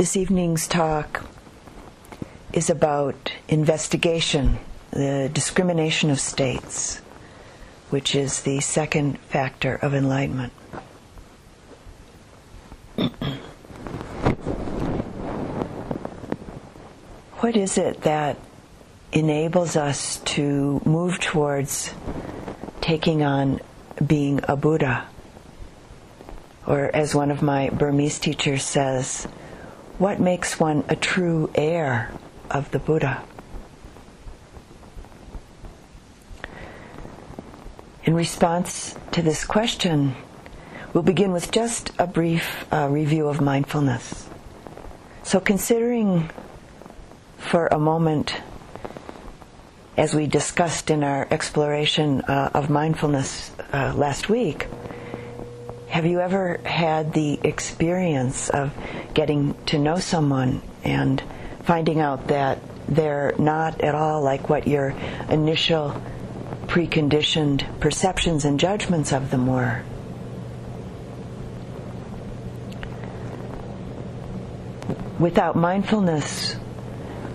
This evening's talk is about investigation, the discrimination of states, which is the second factor of enlightenment. what is it that enables us to move towards taking on being a Buddha? Or, as one of my Burmese teachers says, what makes one a true heir of the Buddha? In response to this question, we'll begin with just a brief uh, review of mindfulness. So, considering for a moment, as we discussed in our exploration uh, of mindfulness uh, last week, have you ever had the experience of getting to know someone and finding out that they're not at all like what your initial preconditioned perceptions and judgments of them were? Without mindfulness,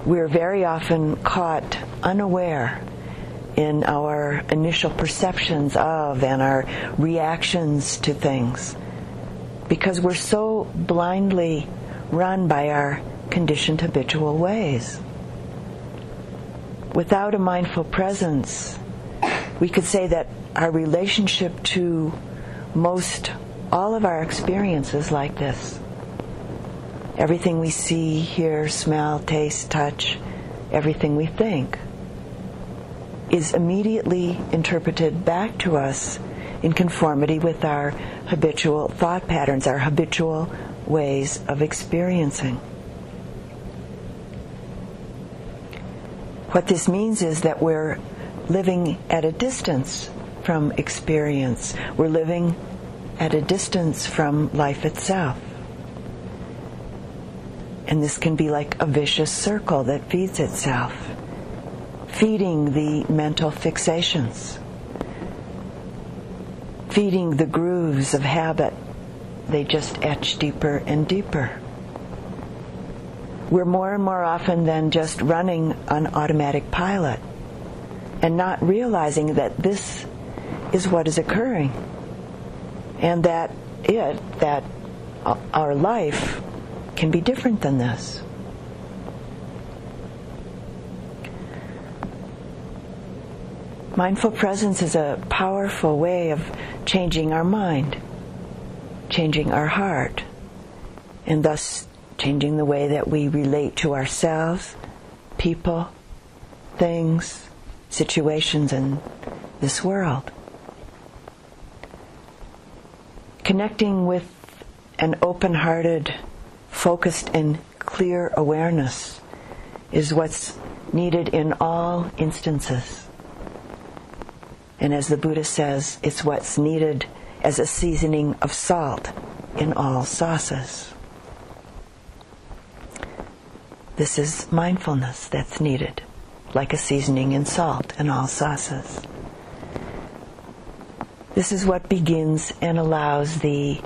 we're very often caught unaware in our initial perceptions of and our reactions to things. Because we're so blindly run by our conditioned habitual ways. Without a mindful presence, we could say that our relationship to most all of our experiences like this. Everything we see, hear, smell, taste, touch, everything we think is immediately interpreted back to us in conformity with our habitual thought patterns, our habitual ways of experiencing. What this means is that we're living at a distance from experience. We're living at a distance from life itself. And this can be like a vicious circle that feeds itself feeding the mental fixations, feeding the grooves of habit. They just etch deeper and deeper. We're more and more often than just running on automatic pilot and not realizing that this is what is occurring and that it, that our life can be different than this. Mindful presence is a powerful way of changing our mind, changing our heart, and thus changing the way that we relate to ourselves, people, things, situations in this world. Connecting with an open hearted, focused, and clear awareness is what's needed in all instances. And as the Buddha says, it's what's needed as a seasoning of salt in all sauces. This is mindfulness that's needed, like a seasoning in salt in all sauces. This is what begins and allows the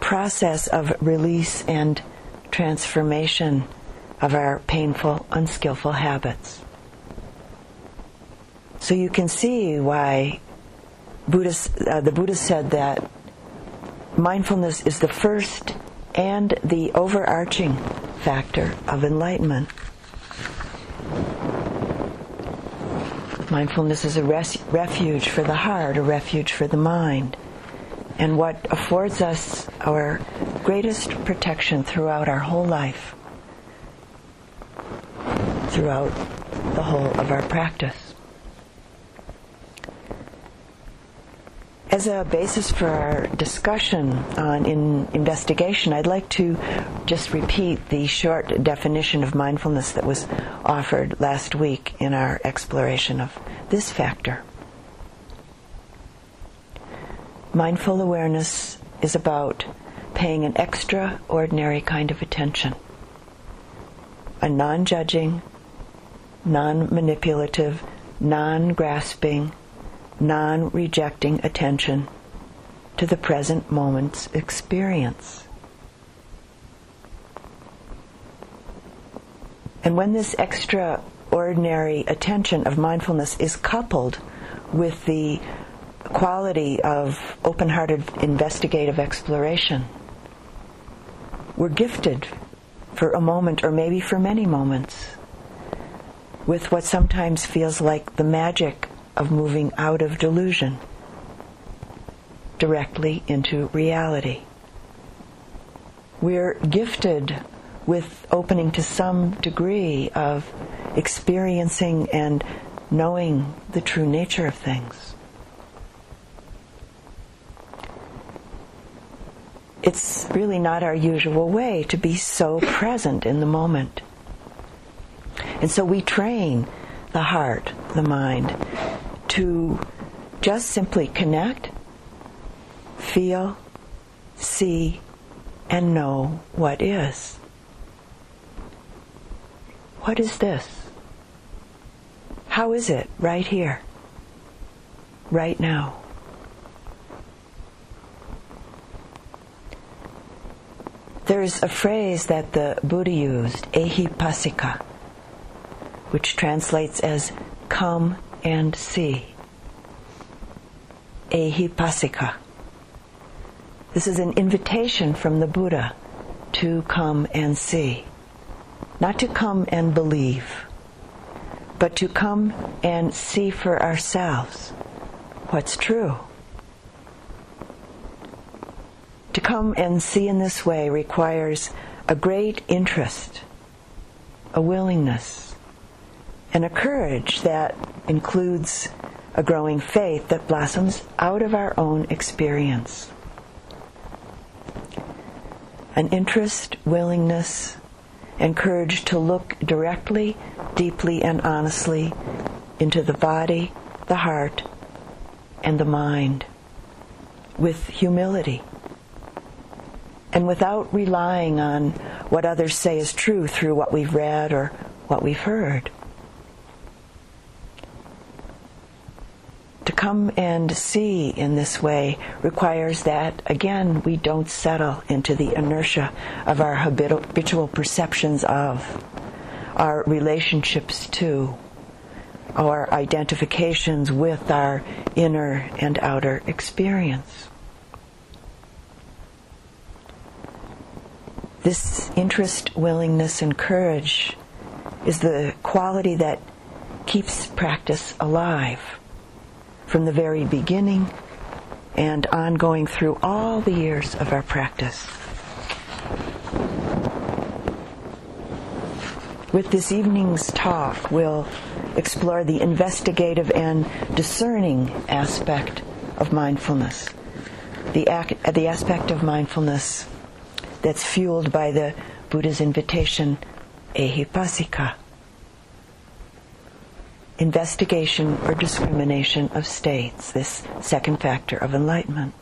process of release and transformation of our painful, unskillful habits. So you can see why Buddha, uh, the Buddha said that mindfulness is the first and the overarching factor of enlightenment. Mindfulness is a res- refuge for the heart, a refuge for the mind, and what affords us our greatest protection throughout our whole life, throughout the whole of our practice. As a basis for our discussion on in investigation, I'd like to just repeat the short definition of mindfulness that was offered last week in our exploration of this factor. Mindful awareness is about paying an extraordinary kind of attention, a non judging, non manipulative, non grasping, non rejecting attention to the present moment's experience. And when this extraordinary attention of mindfulness is coupled with the quality of open hearted investigative exploration, we're gifted for a moment or maybe for many moments with what sometimes feels like the magic of moving out of delusion directly into reality. We're gifted with opening to some degree of experiencing and knowing the true nature of things. It's really not our usual way to be so present in the moment. And so we train the heart, the mind, to just simply connect, feel, see, and know what is. What is this? How is it right here, right now? There's a phrase that the Buddha used, ehipassika, which translates as come and see. Ehipassika. This is an invitation from the Buddha to come and see. Not to come and believe, but to come and see for ourselves what's true. To come and see in this way requires a great interest, a willingness, and a courage that includes a growing faith that blossoms out of our own experience. An interest, willingness, and courage to look directly, deeply, and honestly into the body, the heart, and the mind with humility and without relying on what others say is true through what we've read or what we've heard. Come and see in this way requires that, again, we don't settle into the inertia of our habitual perceptions of, our relationships to, our identifications with our inner and outer experience. This interest, willingness, and courage is the quality that keeps practice alive from the very beginning and ongoing through all the years of our practice. With this evening's talk, we'll explore the investigative and discerning aspect of mindfulness. The, ac- the aspect of mindfulness that's fueled by the Buddha's invitation, ehipassika. Investigation or discrimination of states, this second factor of enlightenment.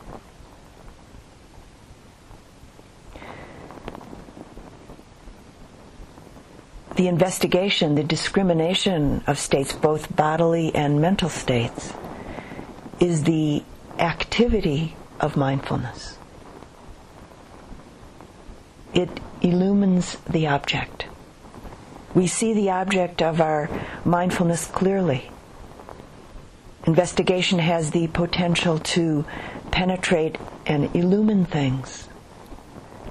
The investigation, the discrimination of states, both bodily and mental states, is the activity of mindfulness it illumines the object. We see the object of our mindfulness clearly. Investigation has the potential to penetrate and illumine things,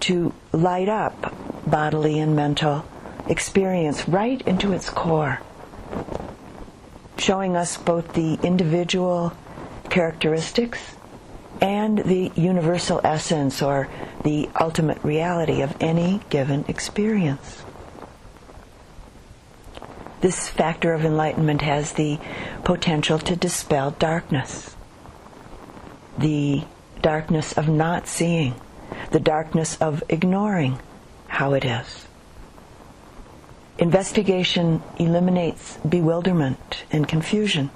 to light up bodily and mental experience right into its core, showing us both the individual characteristics and the universal essence or the ultimate reality of any given experience. This factor of enlightenment has the potential to dispel darkness. The darkness of not seeing, the darkness of ignoring how it is. Investigation eliminates bewilderment and confusion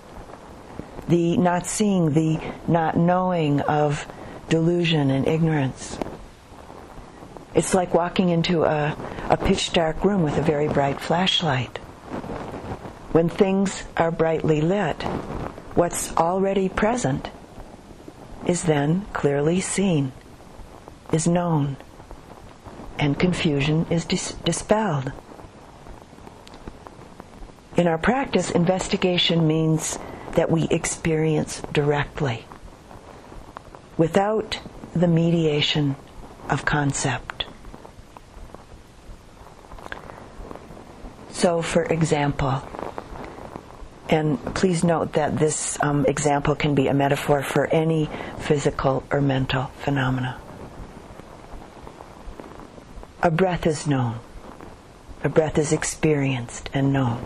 the not seeing, the not knowing of delusion and ignorance. It's like walking into a, a pitch dark room with a very bright flashlight. When things are brightly lit, what's already present is then clearly seen, is known, and confusion is dis- dispelled. In our practice, investigation means that we experience directly without the mediation of concept. So, for example, and please note that this um, example can be a metaphor for any physical or mental phenomena. A breath is known. A breath is experienced and known.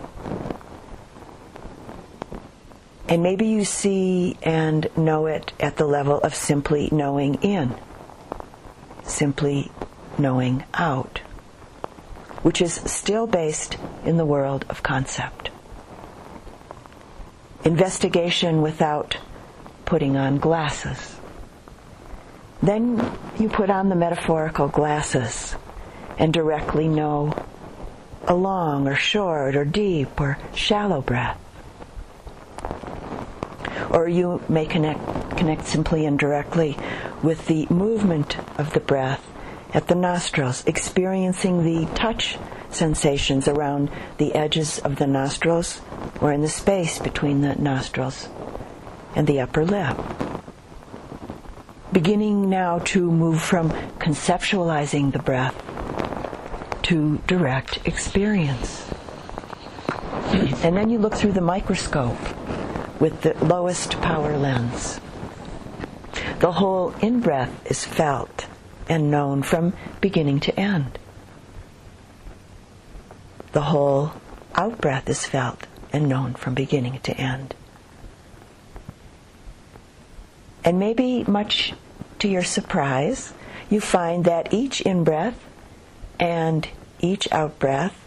And maybe you see and know it at the level of simply knowing in, simply knowing out, which is still based in the world of concept investigation without putting on glasses. Then you put on the metaphorical glasses and directly know a long or short or deep or shallow breath. Or you may connect, connect simply and directly with the movement of the breath at the nostrils, experiencing the touch sensations around the edges of the nostrils or in the space between the nostrils and the upper lip. Beginning now to move from conceptualizing the breath to direct experience. And then you look through the microscope with the lowest power lens. The whole in breath is felt and known from beginning to end. The whole out breath is felt and known from beginning to end. And maybe, much to your surprise, you find that each in breath and each out breath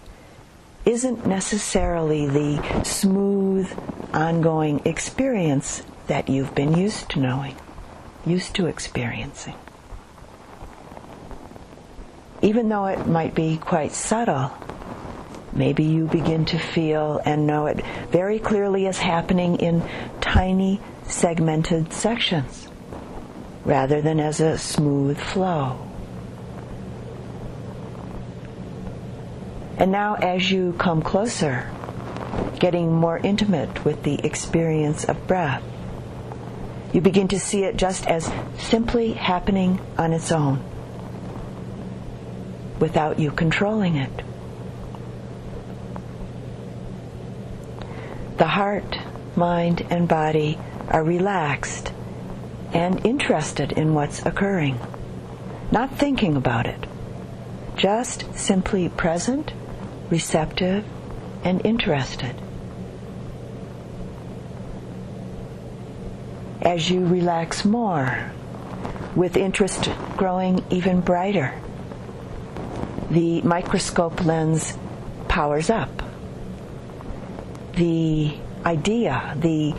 isn't necessarily the smooth, ongoing experience that you've been used to knowing, used to experiencing. Even though it might be quite subtle, maybe you begin to feel and know it very clearly as happening in tiny, segmented sections rather than as a smooth flow. And now, as you come closer, getting more intimate with the experience of breath, you begin to see it just as simply happening on its own without you controlling it. The heart, mind, and body are relaxed and interested in what's occurring, not thinking about it, just simply present, receptive, and interested. As you relax more, with interest growing even brighter, the microscope lens powers up. The idea, the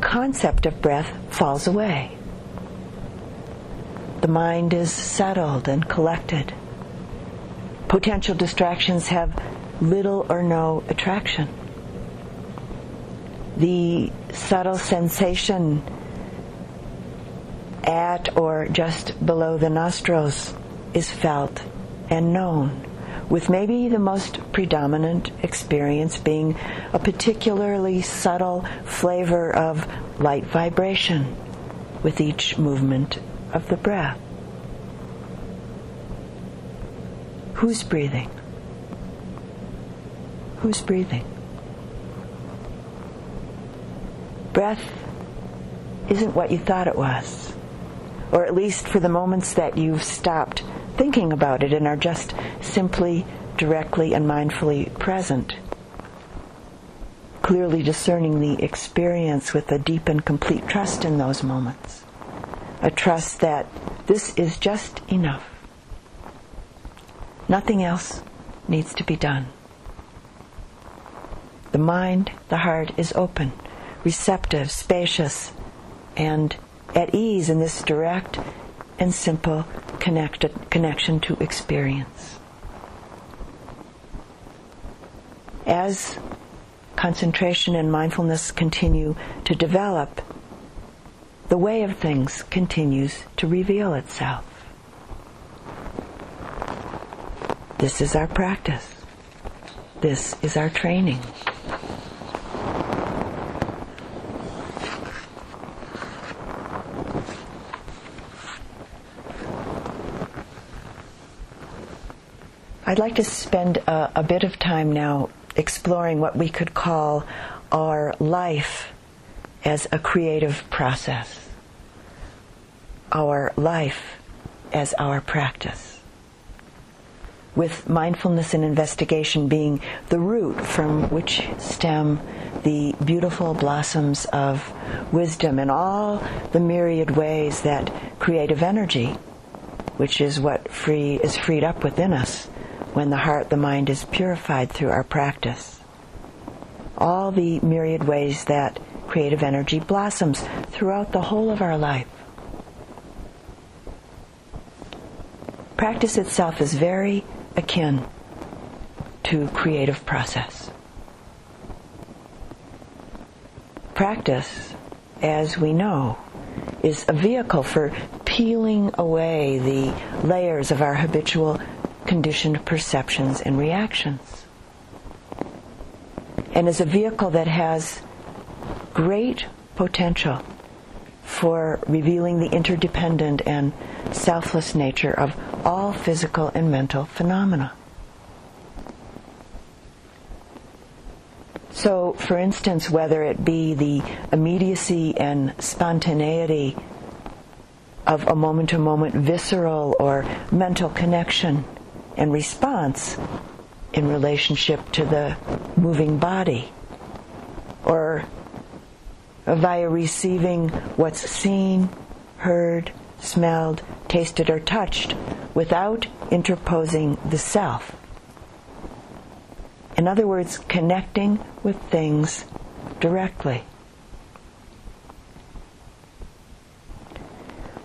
concept of breath falls away. The mind is settled and collected. Potential distractions have little or no attraction. The subtle sensation at or just below the nostrils is felt and known, with maybe the most predominant experience being a particularly subtle flavor of light vibration with each movement of the breath. Who's breathing? Who's breathing? Breath isn't what you thought it was, or at least for the moments that you've stopped thinking about it and are just simply, directly, and mindfully present. Clearly discerning the experience with a deep and complete trust in those moments. A trust that this is just enough. Nothing else needs to be done. The mind, the heart is open, receptive, spacious, and at ease in this direct and simple connection to experience. As concentration and mindfulness continue to develop, the way of things continues to reveal itself. This is our practice. This is our training. I'd like to spend a, a bit of time now exploring what we could call our life as a creative process, our life as our practice. With mindfulness and investigation being the root from which stem the beautiful blossoms of wisdom and all the myriad ways that creative energy, which is what free is freed up within us, when the heart, the mind is purified through our practice. All the myriad ways that creative energy blossoms throughout the whole of our life. Practice itself is very akin to creative process. Practice, as we know, is a vehicle for peeling away the layers of our habitual conditioned perceptions and reactions. And is a vehicle that has great potential for revealing the interdependent and selfless nature of all physical and mental phenomena. So, for instance, whether it be the immediacy and spontaneity of a moment to moment visceral or mental connection and response in relationship to the moving body, or via receiving what's seen, heard, smelled, tasted, or touched without interposing the self. In other words, connecting with things directly.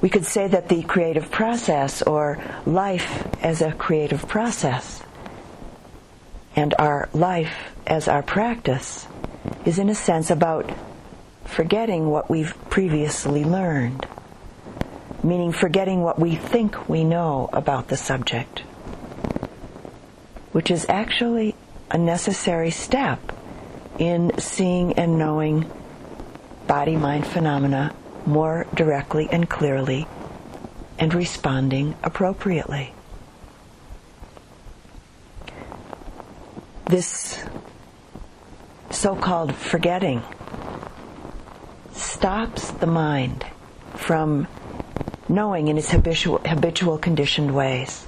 We could say that the creative process, or life as a creative process, and our life as our practice, is in a sense about forgetting what we've previously learned, meaning forgetting what we think we know about the subject, which is actually a necessary step in seeing and knowing body mind phenomena more directly and clearly and responding appropriately. This so called forgetting stops the mind from knowing in its habitual, habitual conditioned ways.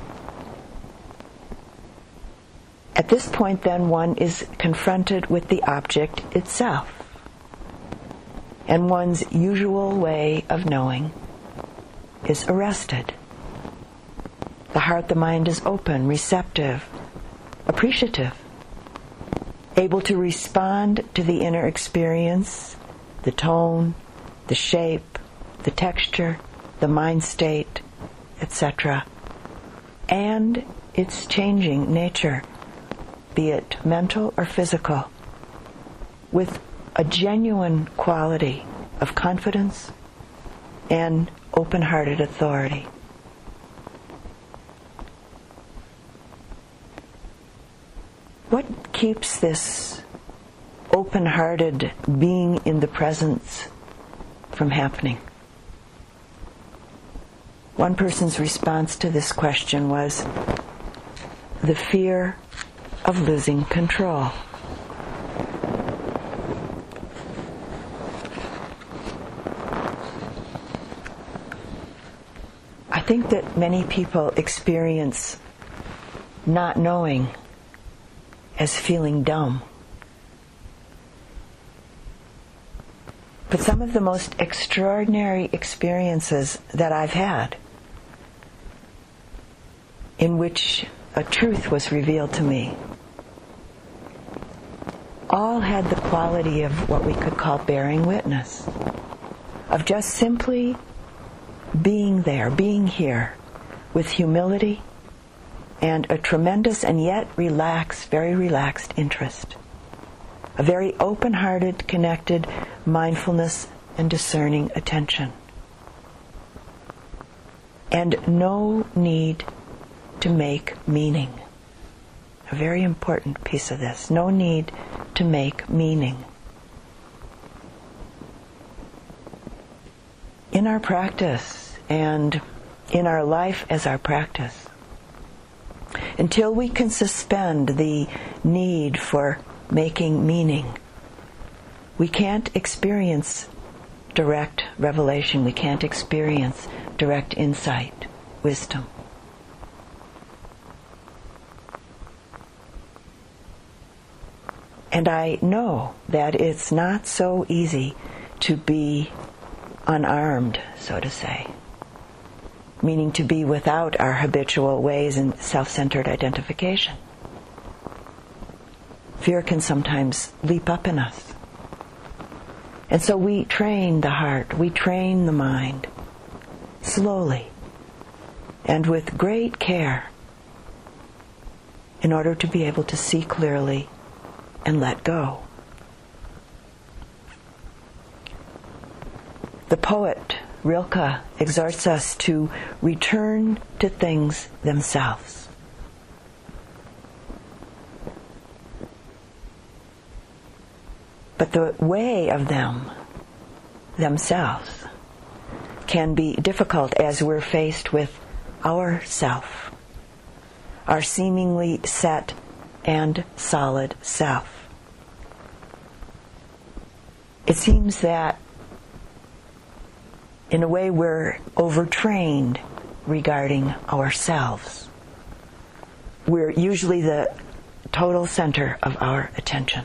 At this point, then, one is confronted with the object itself and one's usual way of knowing is arrested. The heart, the mind is open, receptive, appreciative, able to respond to the inner experience, the tone, the shape, the texture, the mind state, etc., and its changing nature, be it mental or physical, with a genuine quality of confidence and open hearted authority. What keeps this open hearted being in the presence from happening? One person's response to this question was the fear of losing control. Think that many people experience not knowing as feeling dumb. But some of the most extraordinary experiences that I've had, in which a truth was revealed to me, all had the quality of what we could call bearing witness, of just simply being there, being here with humility and a tremendous and yet relaxed, very relaxed interest. A very open hearted, connected mindfulness and discerning attention. And no need to make meaning. A very important piece of this. No need to make meaning. In our practice, and in our life as our practice. until we can suspend the need for making meaning, we can't experience direct revelation. We can't experience direct insight, wisdom. And I know that it's not so easy to be unarmed, so to say, meaning to be without our habitual ways and self centered identification. Fear can sometimes leap up in us. And so we train the heart, we train the mind slowly and with great care in order to be able to see clearly and let go. The poet Rilke exhorts us to return to things themselves. But the way of them themselves can be difficult as we're faced with our self, our seemingly set and solid self. It seems that in a way we're overtrained regarding ourselves. We're usually the total center of our attention.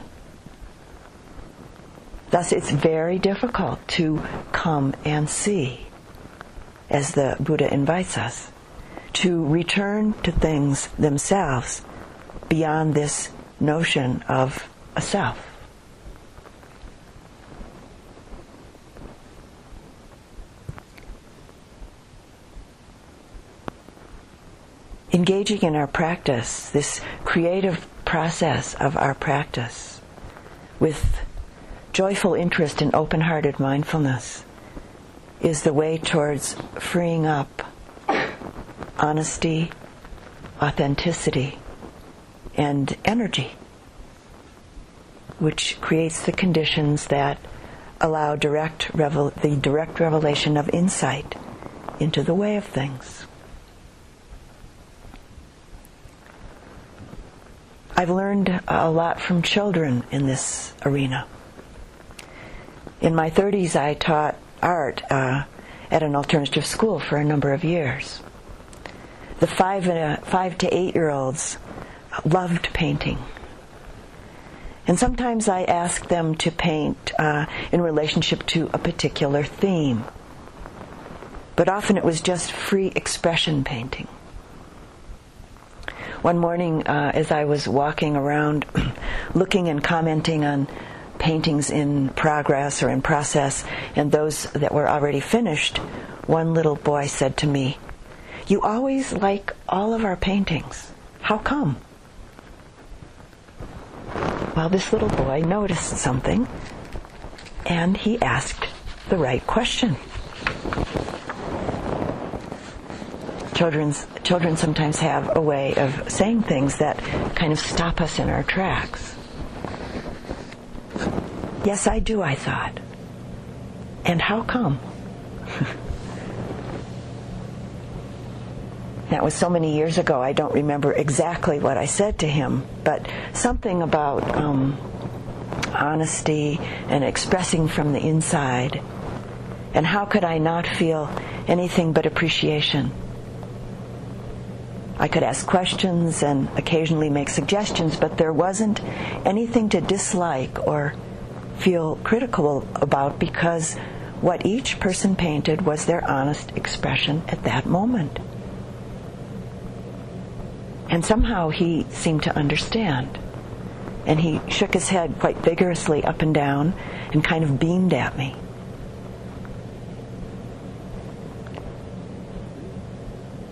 Thus, it's very difficult to come and see, as the Buddha invites us, to return to things themselves beyond this notion of a self. Engaging in our practice, this creative process of our practice, with joyful interest and open hearted mindfulness, is the way towards freeing up honesty, authenticity, and energy, which creates the conditions that allow direct revel- the direct revelation of insight into the way of things. I've learned a lot from children in this arena. In my 30s, I taught art uh, at an alternative school for a number of years. The five, uh, five to eight year olds loved painting. And sometimes I asked them to paint uh, in relationship to a particular theme. But often it was just free expression painting. One morning, uh, as I was walking around looking and commenting on paintings in progress or in process and those that were already finished, one little boy said to me, You always like all of our paintings. How come? Well, this little boy noticed something and he asked the right question. Children's, children sometimes have a way of saying things that kind of stop us in our tracks. Yes, I do, I thought. And how come? that was so many years ago, I don't remember exactly what I said to him, but something about um, honesty and expressing from the inside. And how could I not feel anything but appreciation? I could ask questions and occasionally make suggestions, but there wasn't anything to dislike or feel critical about because what each person painted was their honest expression at that moment. And somehow he seemed to understand. And he shook his head quite vigorously up and down and kind of beamed at me.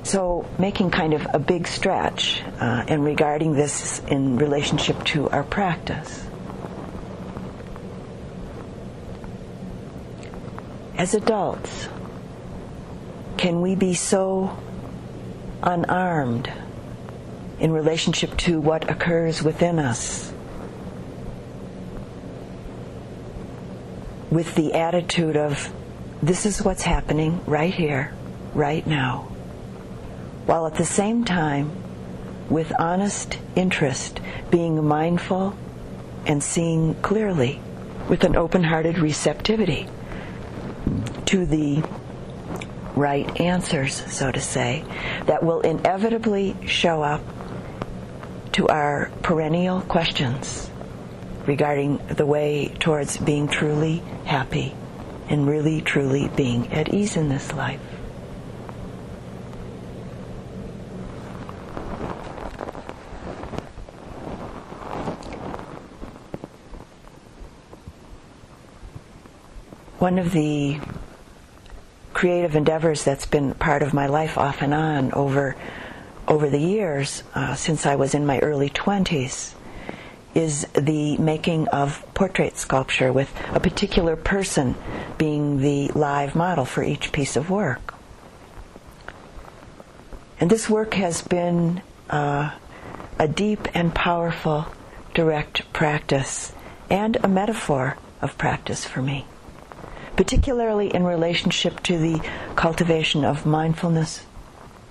So, making kind of a big stretch uh, and regarding this in relationship to our practice. as adults, can we be so unarmed in relationship to what occurs within us with the attitude of, this is what's happening right here, right now, while at the same time with honest interest, being mindful and seeing clearly, with an open hearted receptivity to the right answers, so to say, that will inevitably show up to our perennial questions regarding the way towards being truly happy and really truly being at ease in this life. One of the creative endeavors that's been part of my life off and on over over the years uh, since I was in my early 20s is the making of portrait sculpture with a particular person being the live model for each piece of work. And this work has been uh, a deep and powerful direct practice and a metaphor of practice for me particularly in relationship to the cultivation of mindfulness,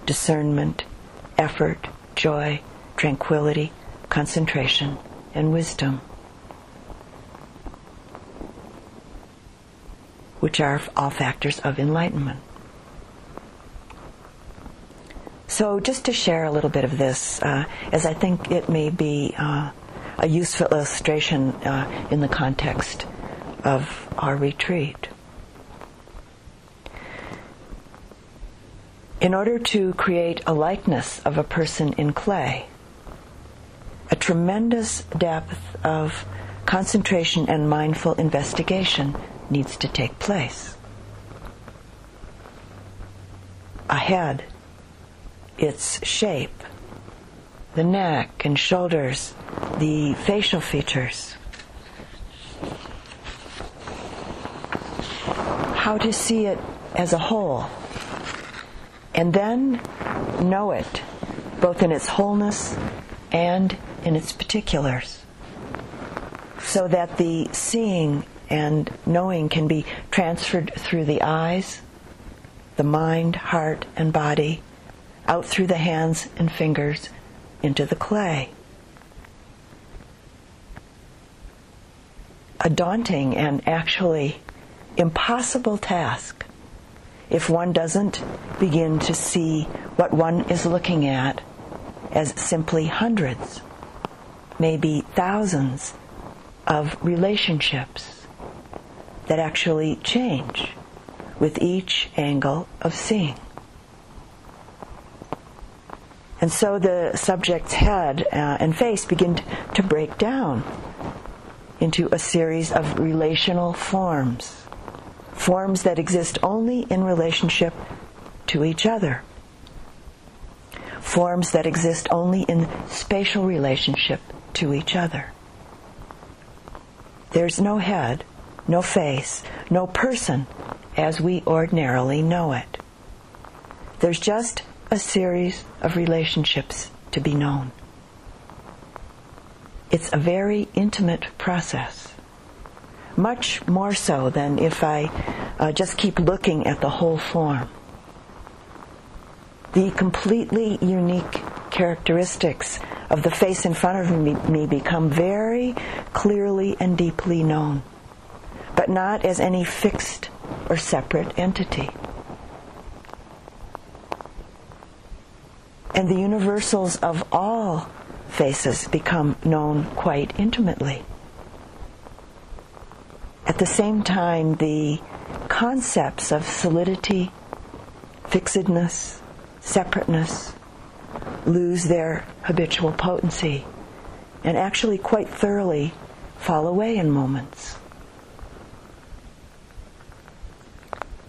discernment, effort, joy, tranquility, concentration, and wisdom, which are all factors of enlightenment. So, just to share a little bit of this, uh, as I think it may be uh, a useful illustration uh, in the context of our retreat. In order to create a likeness of a person in clay, a tremendous depth of concentration and mindful investigation needs to take place. A head, its shape, the neck and shoulders, the facial features. How to see it as a whole and then know it, both in its wholeness and in its particulars, so that the seeing and knowing can be transferred through the eyes, the mind, heart, and body, out through the hands and fingers into the clay. A daunting and actually impossible task if one doesn't begin to see what one is looking at as simply hundreds, maybe thousands of relationships that actually change with each angle of seeing. And so the subject's head uh, and face begin to break down into a series of relational forms forms that exist only in relationship to each other, forms that exist only in spatial relationship to each other. There's no head, no face, no person as we ordinarily know it. There's just a series of relationships to be known. It's a very intimate process much more so than if I uh, just keep looking at the whole form. The completely unique characteristics of the face in front of me, me become very clearly and deeply known, but not as any fixed or separate entity. And the universals of all faces become known quite intimately. At the same time, the concepts of solidity, fixedness, separateness lose their habitual potency and actually quite thoroughly fall away in moments.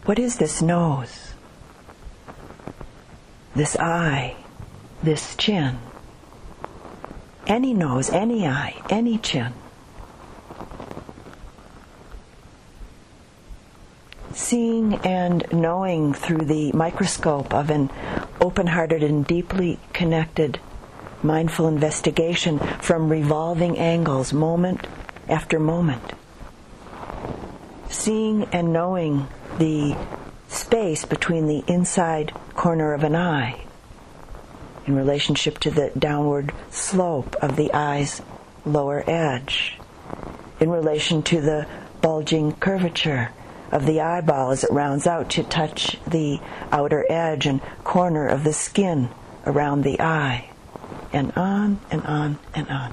What is this nose? This eye? This chin? Any nose, any eye, any chin. Seeing and knowing through the microscope of an open hearted and deeply connected mindful investigation from revolving angles, moment after moment. Seeing and knowing the space between the inside corner of an eye in relationship to the downward slope of the eye's lower edge, in relation to the bulging curvature of the eyeball as it rounds out to touch the outer edge and corner of the skin around the eye, and on and on and on.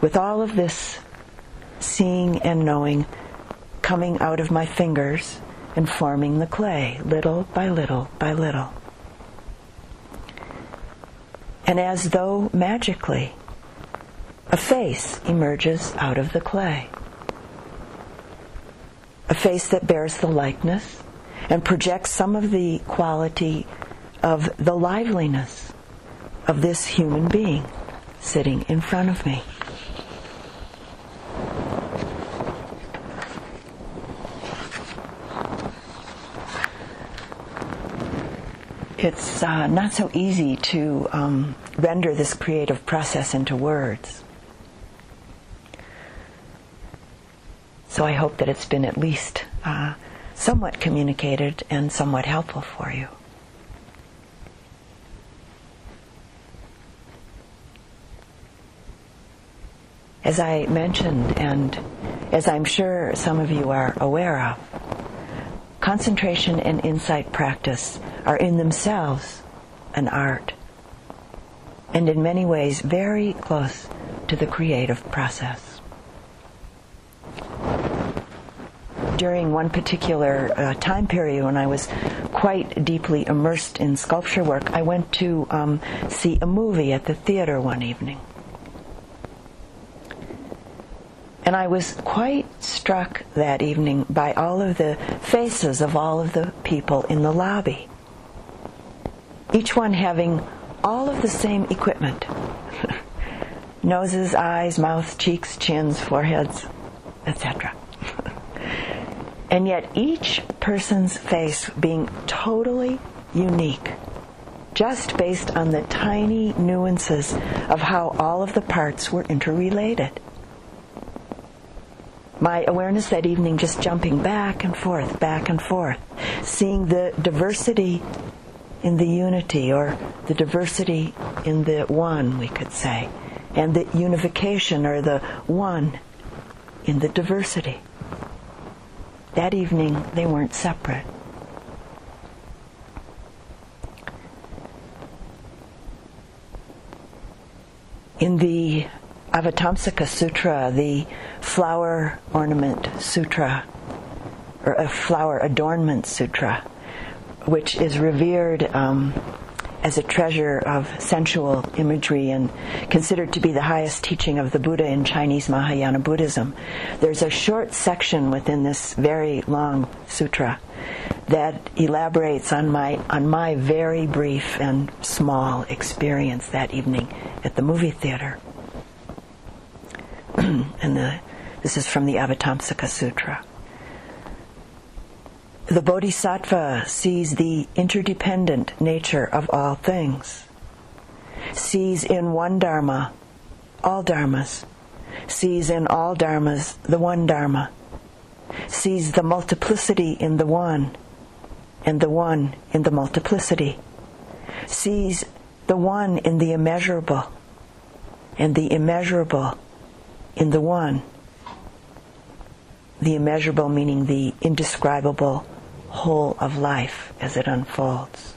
With all of this seeing and knowing coming out of my fingers and forming the clay, little by little by little. And as though magically, a face emerges out of the clay. A face that bears the likeness and projects some of the quality of the liveliness of this human being sitting in front of me. it's uh, not so easy to um, render this creative process into words. So I hope that it's been at least uh, somewhat communicated and somewhat helpful for you. As I mentioned, and as I'm sure some of you are aware of, concentration and insight practice are in themselves an art, and in many ways very close to the creative process. During one particular uh, time period when I was quite deeply immersed in sculpture work, I went to um, see a movie at the theater one evening. And I was quite struck that evening by all of the faces of all of the people in the lobby. Each one having all of the same equipment noses, eyes, mouths, cheeks, chins, foreheads, etc. and yet each person's face being totally unique, just based on the tiny nuances of how all of the parts were interrelated my awareness that evening just jumping back and forth, back and forth, seeing the diversity in the unity or the diversity in the one, we could say, and the unification or the one in the diversity. That evening, they weren't separate. In the Avatamsaka Sutra, the flower ornament sutra, or a flower adornment sutra, which is revered um, as a treasure of sensual imagery and considered to be the highest teaching of the Buddha in Chinese Mahayana Buddhism. There's a short section within this very long sutra that elaborates on my on my very brief and small experience that evening at the movie theater. and the, this is from the Avatamsaka Sutra. The Bodhisattva sees the interdependent nature of all things, sees in one Dharma all Dharmas, sees in all Dharmas the one Dharma, sees the multiplicity in the one, and the one in the multiplicity, sees the one in the immeasurable, and the immeasurable in the one. The immeasurable meaning the indescribable whole of life as it unfolds.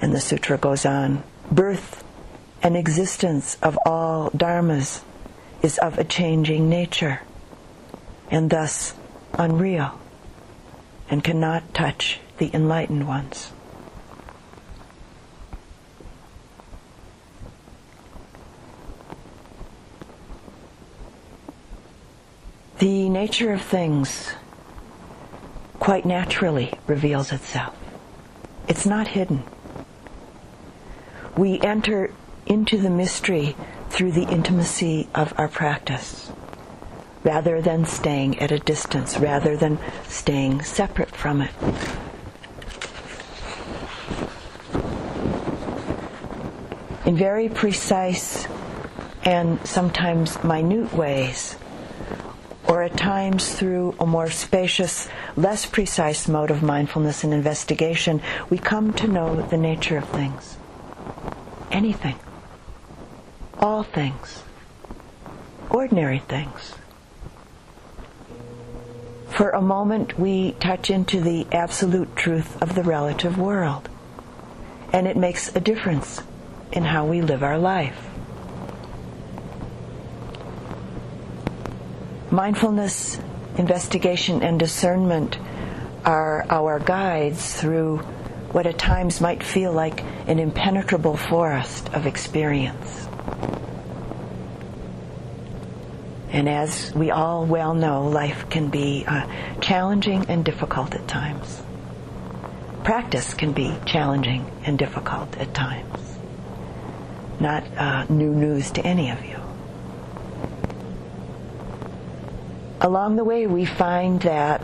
And the sutra goes on birth and existence of all dharmas is of a changing nature and thus unreal and cannot touch the enlightened ones. the nature of things quite naturally reveals itself. It's not hidden. We enter into the mystery through the intimacy of our practice, rather than staying at a distance, rather than staying separate from it. In very precise and sometimes minute ways, or at times through a more spacious, less precise mode of mindfulness and investigation, we come to know the nature of things. Anything. All things. Ordinary things. For a moment, we touch into the absolute truth of the relative world, and it makes a difference in how we live our life. Mindfulness, investigation, and discernment are our guides through what at times might feel like an impenetrable forest of experience. And as we all well know, life can be uh, challenging and difficult at times. Practice can be challenging and difficult at times. Not uh, new news to any of you. Along the way, we find that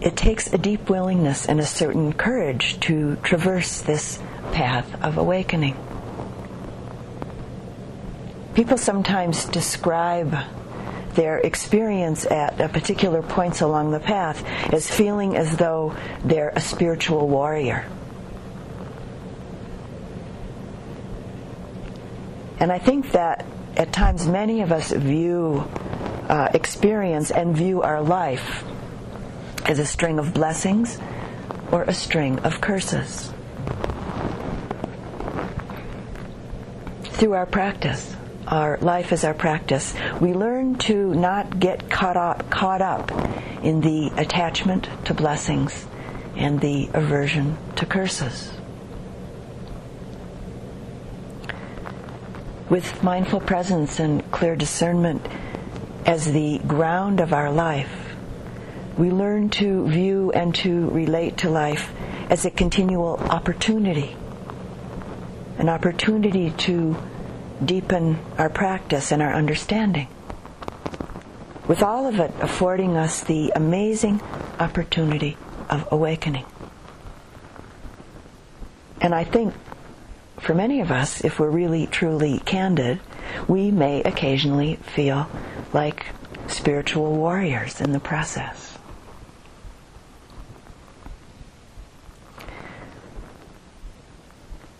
it takes a deep willingness and a certain courage to traverse this path of awakening. People sometimes describe their experience at particular points along the path as feeling as though they're a spiritual warrior. And I think that at times many of us view, uh, experience, and view our life as a string of blessings or a string of curses. Through our practice, our life is our practice, we learn to not get caught up, caught up in the attachment to blessings and the aversion to curses. With mindful presence and clear discernment as the ground of our life, we learn to view and to relate to life as a continual opportunity, an opportunity to deepen our practice and our understanding. With all of it affording us the amazing opportunity of awakening. And I think for many of us, if we're really truly candid, we may occasionally feel like spiritual warriors in the process.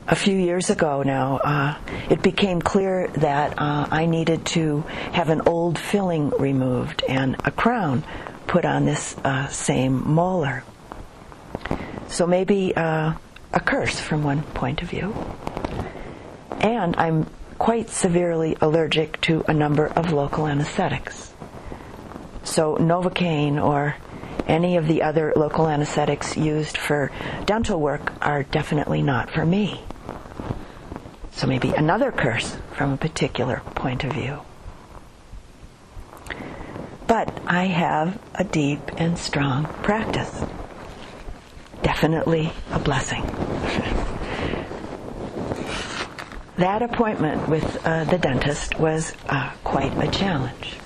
A few years ago now, uh, it became clear that uh, I needed to have an old filling removed and a crown put on this uh, same molar. So maybe uh, a curse from one point of view. And I'm quite severely allergic to a number of local anesthetics. So Novocaine or any of the other local anesthetics used for dental work are definitely not for me. So maybe another curse from a particular point of view. But I have a deep and strong practice definitely a blessing. that appointment with uh, the dentist was uh, quite a challenge.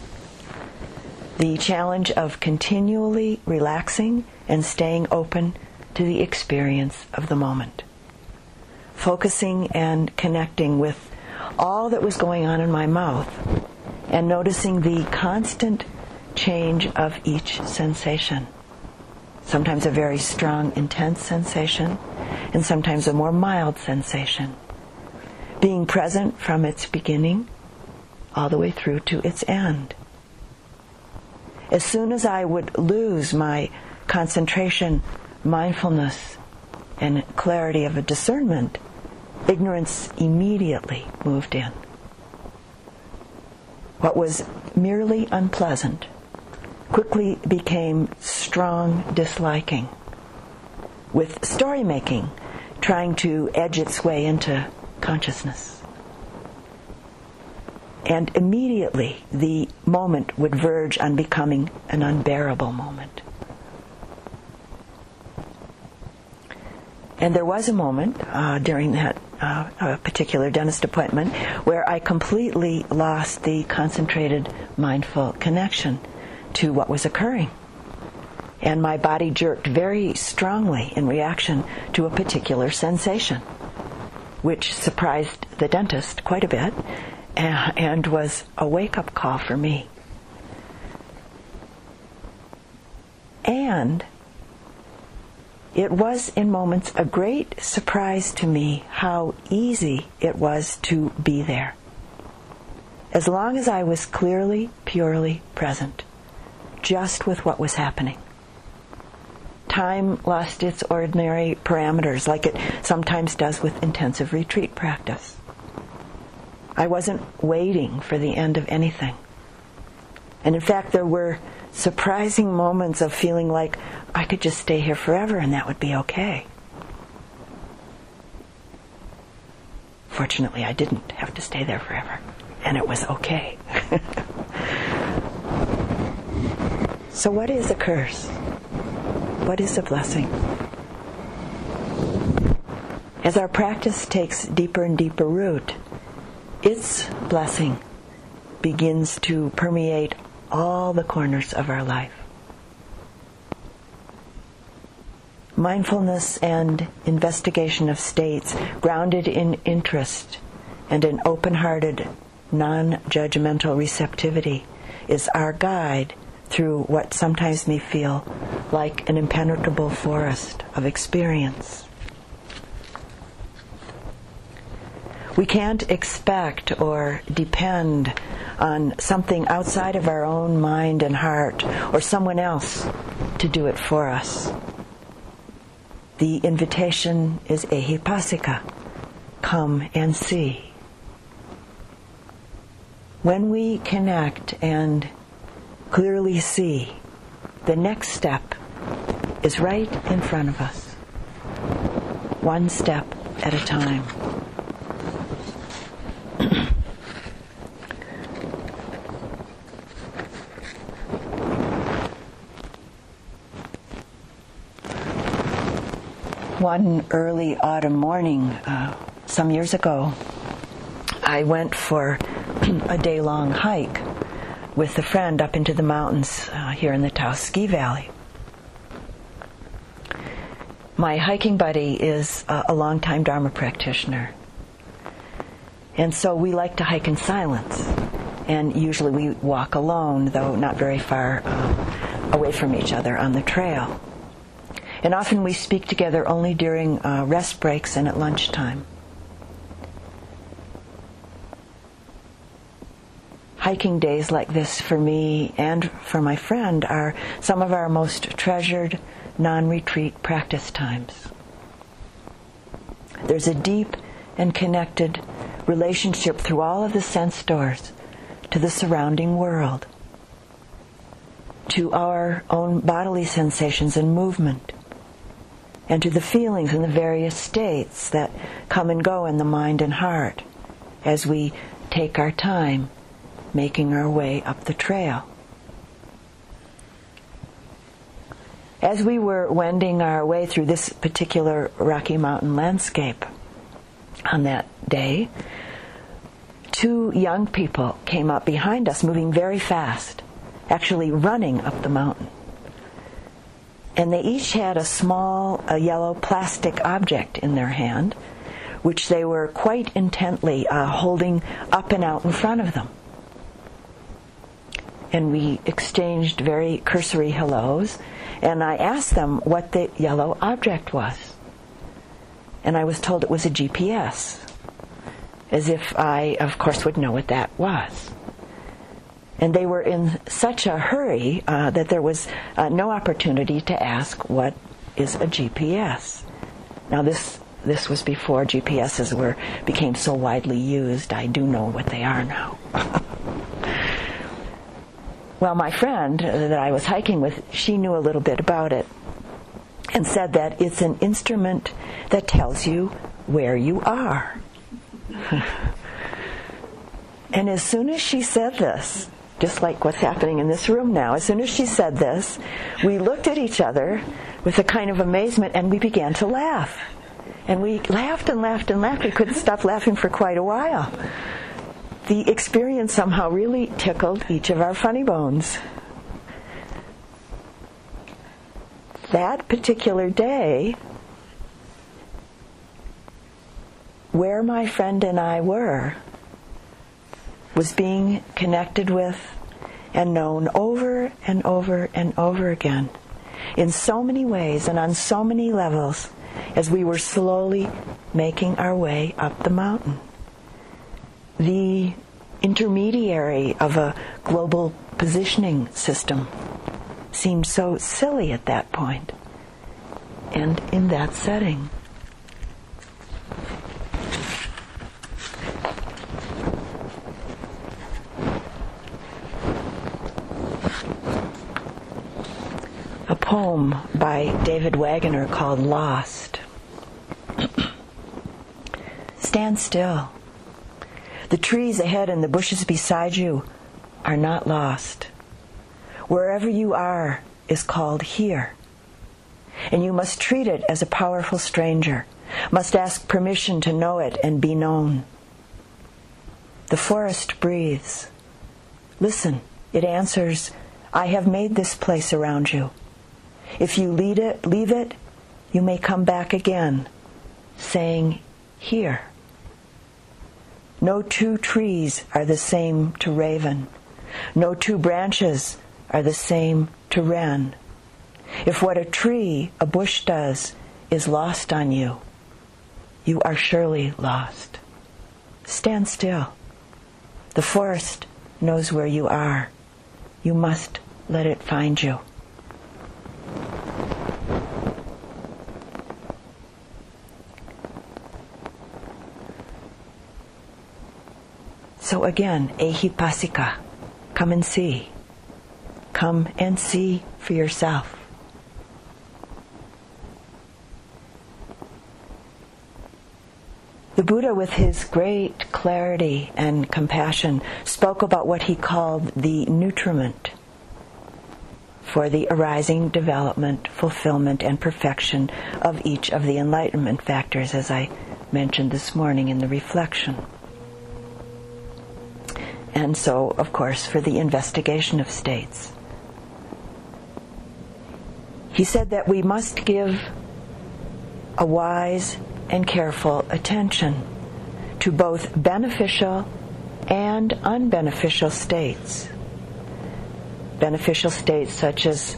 The challenge of continually relaxing and staying open to the experience of the moment. Focusing and connecting with all that was going on in my mouth and noticing the constant change of each sensation sometimes a very strong, intense sensation, and sometimes a more mild sensation. Being present from its beginning all the way through to its end. As soon as I would lose my concentration, mindfulness, and clarity of a discernment, ignorance immediately moved in. What was merely unpleasant quickly became strong disliking, with story making trying to edge its way into consciousness. And immediately the moment would verge on becoming an unbearable moment. And there was a moment uh, during that uh, particular dentist appointment where I completely lost the concentrated mindful connection to what was occurring. And my body jerked very strongly in reaction to a particular sensation, which surprised the dentist quite a bit and was a wake up call for me. And it was in moments a great surprise to me how easy it was to be there. As long as I was clearly, purely present, just with what was happening. Time lost its ordinary parameters, like it sometimes does with intensive retreat practice. I wasn't waiting for the end of anything. And in fact, there were surprising moments of feeling like I could just stay here forever and that would be okay. Fortunately, I didn't have to stay there forever, and it was okay. so, what is a curse? What is a blessing? As our practice takes deeper and deeper root, its blessing begins to permeate all the corners of our life. Mindfulness and investigation of states grounded in interest and an open hearted, non judgmental receptivity is our guide through what sometimes may feel like an impenetrable forest of experience. We can't expect or depend on something outside of our own mind and heart or someone else to do it for us. The invitation is ehipassika. Come and see. When we connect and clearly see, the next step is right in front of us, one step at a time. one early autumn morning uh, some years ago, I went for a day long hike with a friend up into the mountains uh, here in the Taos Ski Valley. My hiking buddy is uh, a longtime Dharma practitioner. And so we like to hike in silence. And usually we walk alone, though not very far uh, away from each other on the trail. And often we speak together only during uh, rest breaks and at lunchtime. Hiking days like this for me and for my friend are some of our most treasured non retreat practice times. There's a deep and connected relationship through all of the sense doors to the surrounding world, to our own bodily sensations and movement and to the feelings and the various states that come and go in the mind and heart as we take our time making our way up the trail. As we were wending our way through this particular Rocky Mountain landscape on that day, two young people came up behind us moving very fast, actually running up the mountain and they each had a small a yellow plastic object in their hand, which they were quite intently uh, holding up and out in front of them. And we exchanged very cursory hellos, and I asked them what the yellow object was. And I was told it was a GPS, as if I, of course, would know what that was and they were in such a hurry uh, that there was uh, no opportunity to ask what is a GPS. Now this this was before GPSs were became so widely used. I do know what they are now. well, my friend that I was hiking with, she knew a little bit about it and said that it's an instrument that tells you where you are. and as soon as she said this, just like what's happening in this room now. As soon as she said this, we looked at each other with a kind of amazement and we began to laugh. And we laughed and laughed and laughed. We couldn't stop laughing for quite a while. The experience somehow really tickled each of our funny bones. That particular day, where my friend and I were, was being connected with and known over and over and over again in so many ways and on so many levels as we were slowly making our way up the mountain. The intermediary of a global positioning system seemed so silly at that point and in that setting. A poem by David Wagoner called Lost. Stand still. The trees ahead and the bushes beside you are not lost. Wherever you are is called here. And you must treat it as a powerful stranger, must ask permission to know it and be known. The forest breathes. Listen, it answers, I have made this place around you. If you lead it, leave it, you may come back again, saying, Here. No two trees are the same to raven. No two branches are the same to wren. If what a tree, a bush does is lost on you, you are surely lost. Stand still. The forest knows where you are. You must let it find you. So again, ehipassika, come and see. Come and see for yourself. The Buddha, with his great clarity and compassion, spoke about what he called the nutriment for the arising development, fulfillment, and perfection of each of the enlightenment factors, as I mentioned this morning in the reflection. And so, of course, for the investigation of states. He said that we must give a wise and careful attention to both beneficial and unbeneficial states. Beneficial states such as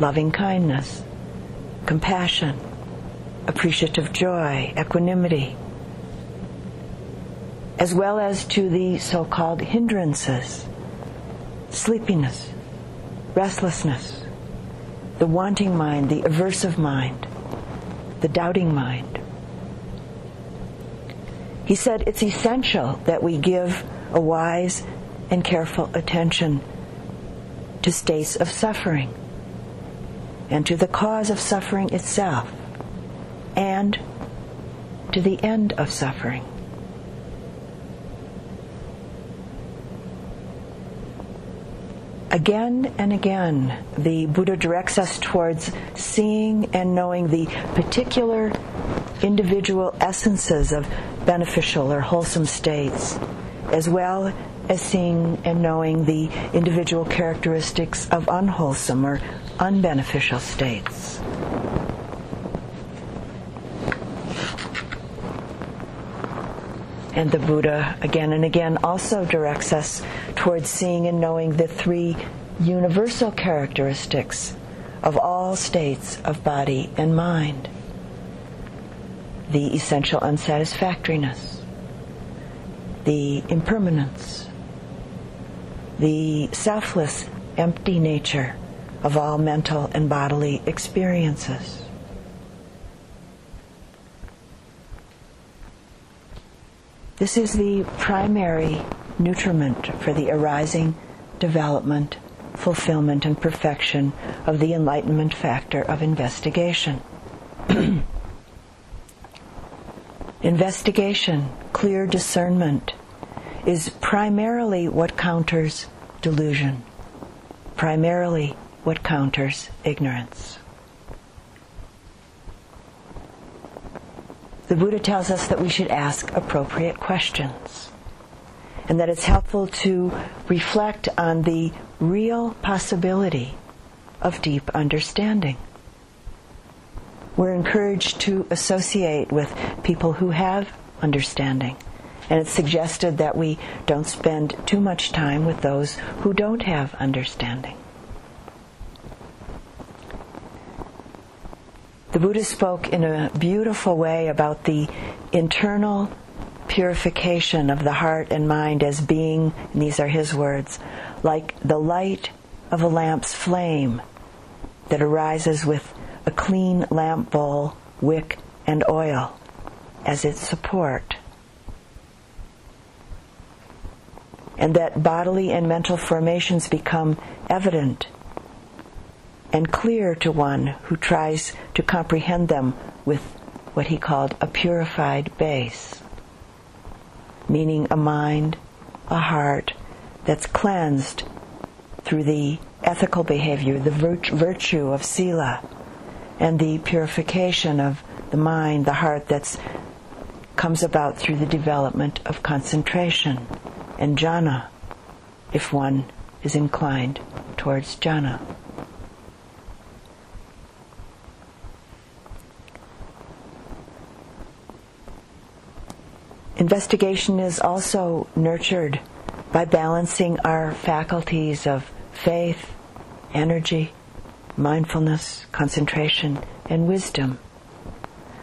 loving kindness, compassion, appreciative joy, equanimity, as well as to the so called hindrances, sleepiness, restlessness, the wanting mind, the aversive mind, the doubting mind. He said it's essential that we give a wise and careful attention to states of suffering and to the cause of suffering itself and to the end of suffering. Again and again, the Buddha directs us towards seeing and knowing the particular individual essences of beneficial or wholesome states, as well as seeing and knowing the individual characteristics of unwholesome or unbeneficial states. And the Buddha, again and again, also directs us towards seeing and knowing the three universal characteristics of all states of body and mind the essential unsatisfactoriness, the impermanence, the selfless, empty nature of all mental and bodily experiences. This is the primary nutriment for the arising, development, fulfillment, and perfection of the enlightenment factor of investigation. investigation, clear discernment, is primarily what counters delusion, primarily what counters ignorance. The Buddha tells us that we should ask appropriate questions and that it's helpful to reflect on the real possibility of deep understanding. We're encouraged to associate with people who have understanding And it's suggested that we don't spend too much time with those who don't have understanding. The Buddha spoke in a beautiful way about the internal purification of the heart and mind as being, and these are his words, like the light of a lamp's flame that arises with a clean lamp bowl, wick, and oil as its support. And that bodily and mental formations become evident and clear to one who tries to comprehend them with what he called a purified base, meaning a mind, a heart that's cleansed through the ethical behavior, the virtue of sila, and the purification of the mind, the heart that's comes about through the development of concentration and jhana, if one is inclined towards jhana. Investigation is also nurtured by balancing our faculties of faith, energy, mindfulness, concentration, and wisdom.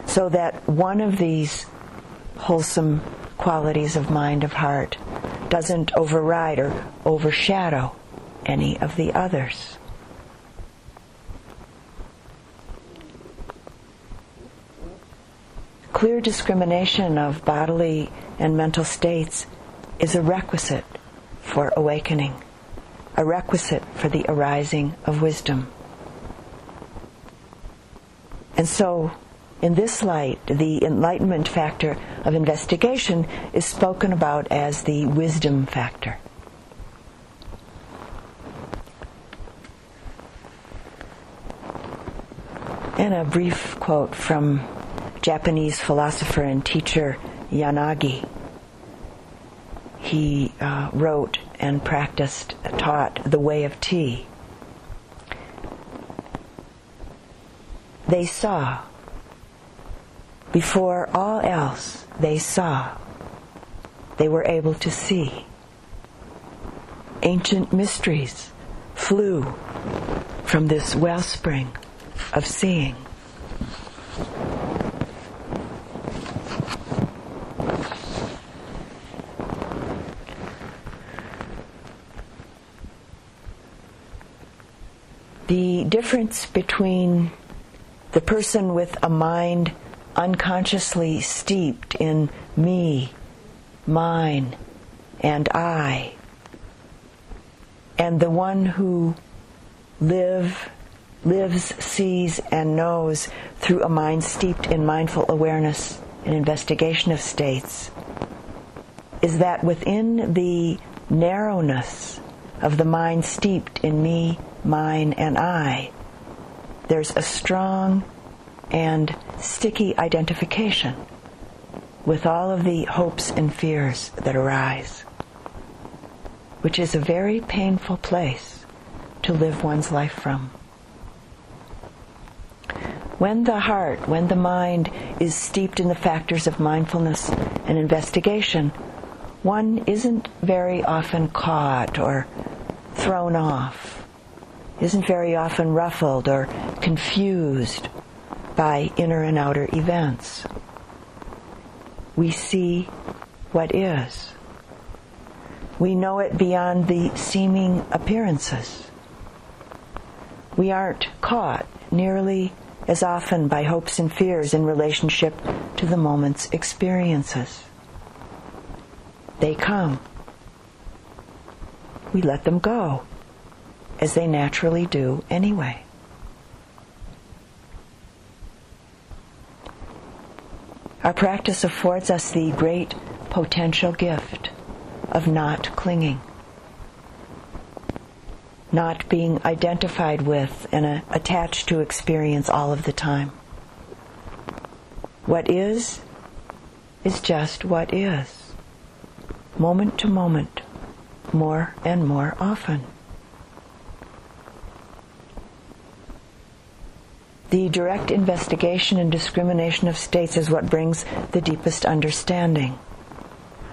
So that one of these wholesome qualities of mind, of heart, doesn't override or overshadow any of the others. Clear discrimination of bodily and mental states is a requisite for awakening a requisite for the arising of wisdom. And so, in this light, the enlightenment factor of investigation is spoken about as the wisdom factor. And a brief quote from Japanese philosopher and teacher Yanagi. He uh, wrote, and practiced, taught the way of tea. They saw. Before all else, they saw. They were able to see. Ancient mysteries flew from this wellspring of seeing. The difference between the person with a mind unconsciously steeped in me, mine, and I, and the one who live, lives, sees, and knows through a mind steeped in mindful awareness and investigation of states, is that within the narrowness of the mind steeped in me, mine, and I, there's a strong and sticky identification with all of the hopes and fears that arise, which is a very painful place to live one's life from. When the heart, when the mind is steeped in the factors of mindfulness and investigation, one isn't very often caught or thrown off isn't very often ruffled or confused by inner and outer events. We see what is. We know it beyond the seeming appearances. We aren't caught nearly as often by hopes and fears in relationship to the moment's experiences. They come. We let them go as they naturally do anyway. Our practice affords us the great potential gift of not clinging, not being identified with and uh, attached to experience all of the time. What is, is just what is, moment to moment, more and more often. The direct investigation and discrimination of states is what brings the deepest understanding.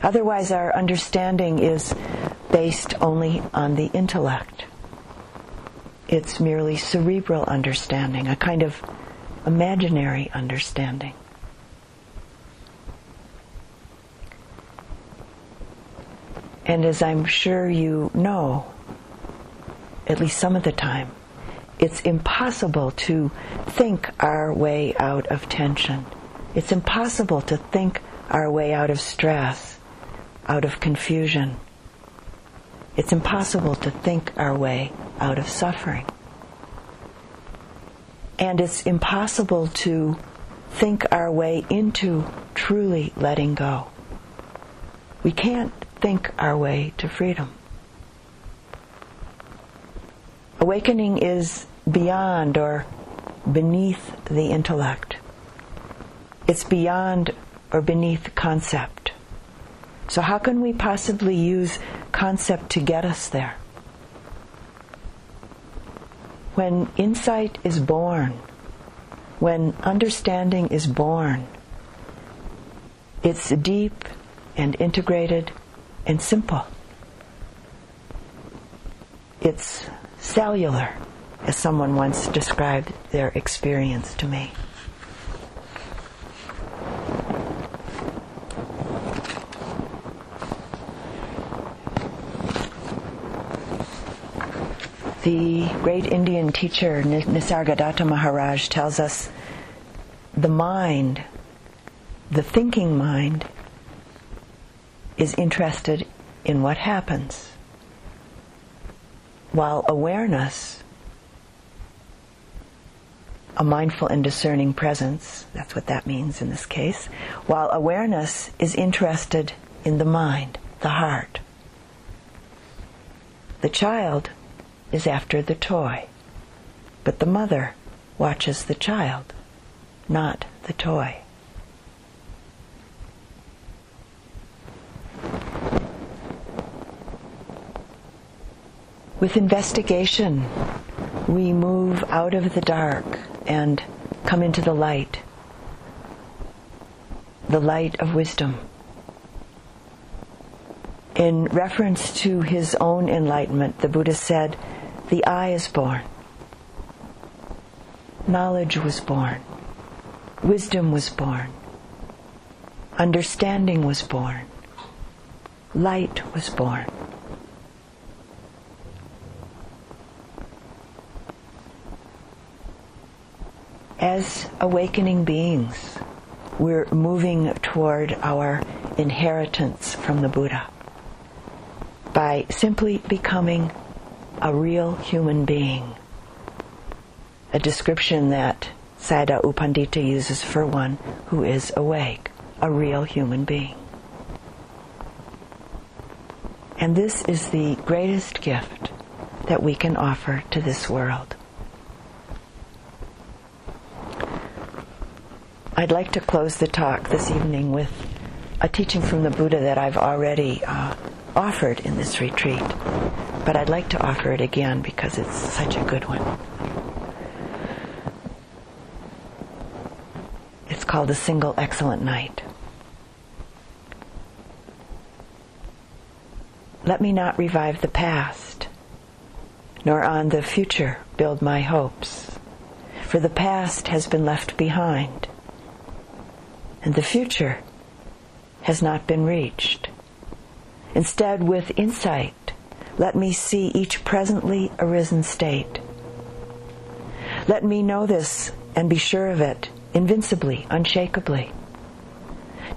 Otherwise, our understanding is based only on the intellect. It's merely cerebral understanding, a kind of imaginary understanding. And as I'm sure you know, at least some of the time, it's impossible to think our way out of tension. It's impossible to think our way out of stress, out of confusion. It's impossible to think our way out of suffering. And it's impossible to think our way into truly letting go. We can't think our way to freedom. Awakening is beyond or beneath the intellect. It's beyond or beneath concept. So, how can we possibly use concept to get us there? When insight is born, when understanding is born, it's deep and integrated and simple. It's cellular, as someone once described their experience to me. The great Indian teacher Nisargadatta Maharaj tells us the mind, the thinking mind, is interested in what happens, while awareness, a mindful and discerning presence, that's what that means in this case, while awareness is interested in the mind, the heart. The child is after the toy, but the mother watches the child, not the toy. With investigation, we move out of the dark and come into the light, the light of wisdom. In reference to his own enlightenment, the Buddha said, The eye is born, knowledge was born, wisdom was born, understanding was born, light was born. As awakening beings, we're moving toward our inheritance from the Buddha by simply becoming a real human being. A description that Sayadaw U Pandita uses for one who is awake, a real human being. And this is the greatest gift that we can offer to this world. I'd like to close the talk this evening with a teaching from the Buddha that I've already uh, offered in this retreat, but I'd like to offer it again because it's such a good one. It's called A Single Excellent Night. Let me not revive the past, nor on the future build my hopes, for the past has been left behind and the future has not been reached. Instead, with insight, let me see each presently arisen state. Let me know this and be sure of it, invincibly, unshakably.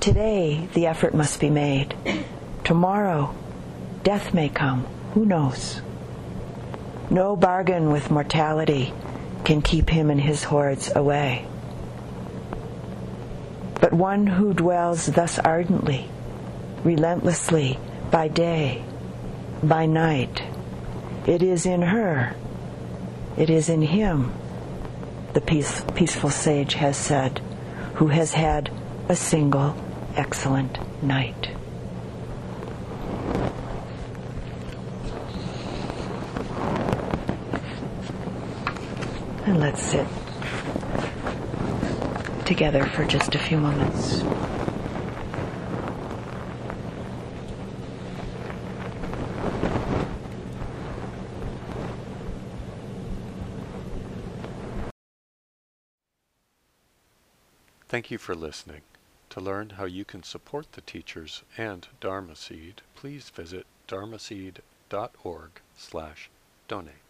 Today, the effort must be made. Tomorrow, death may come. Who knows? No bargain with mortality can keep him and his hordes away but one who dwells thus ardently, relentlessly, by day, by night. It is in her, it is in him, the peace, peaceful sage has said, who has had a single excellent night. And let's sit together for just a few moments. Thank you for listening. To learn how you can support the teachers and Dharma Seed, please visit dharmaseed.org slash donate.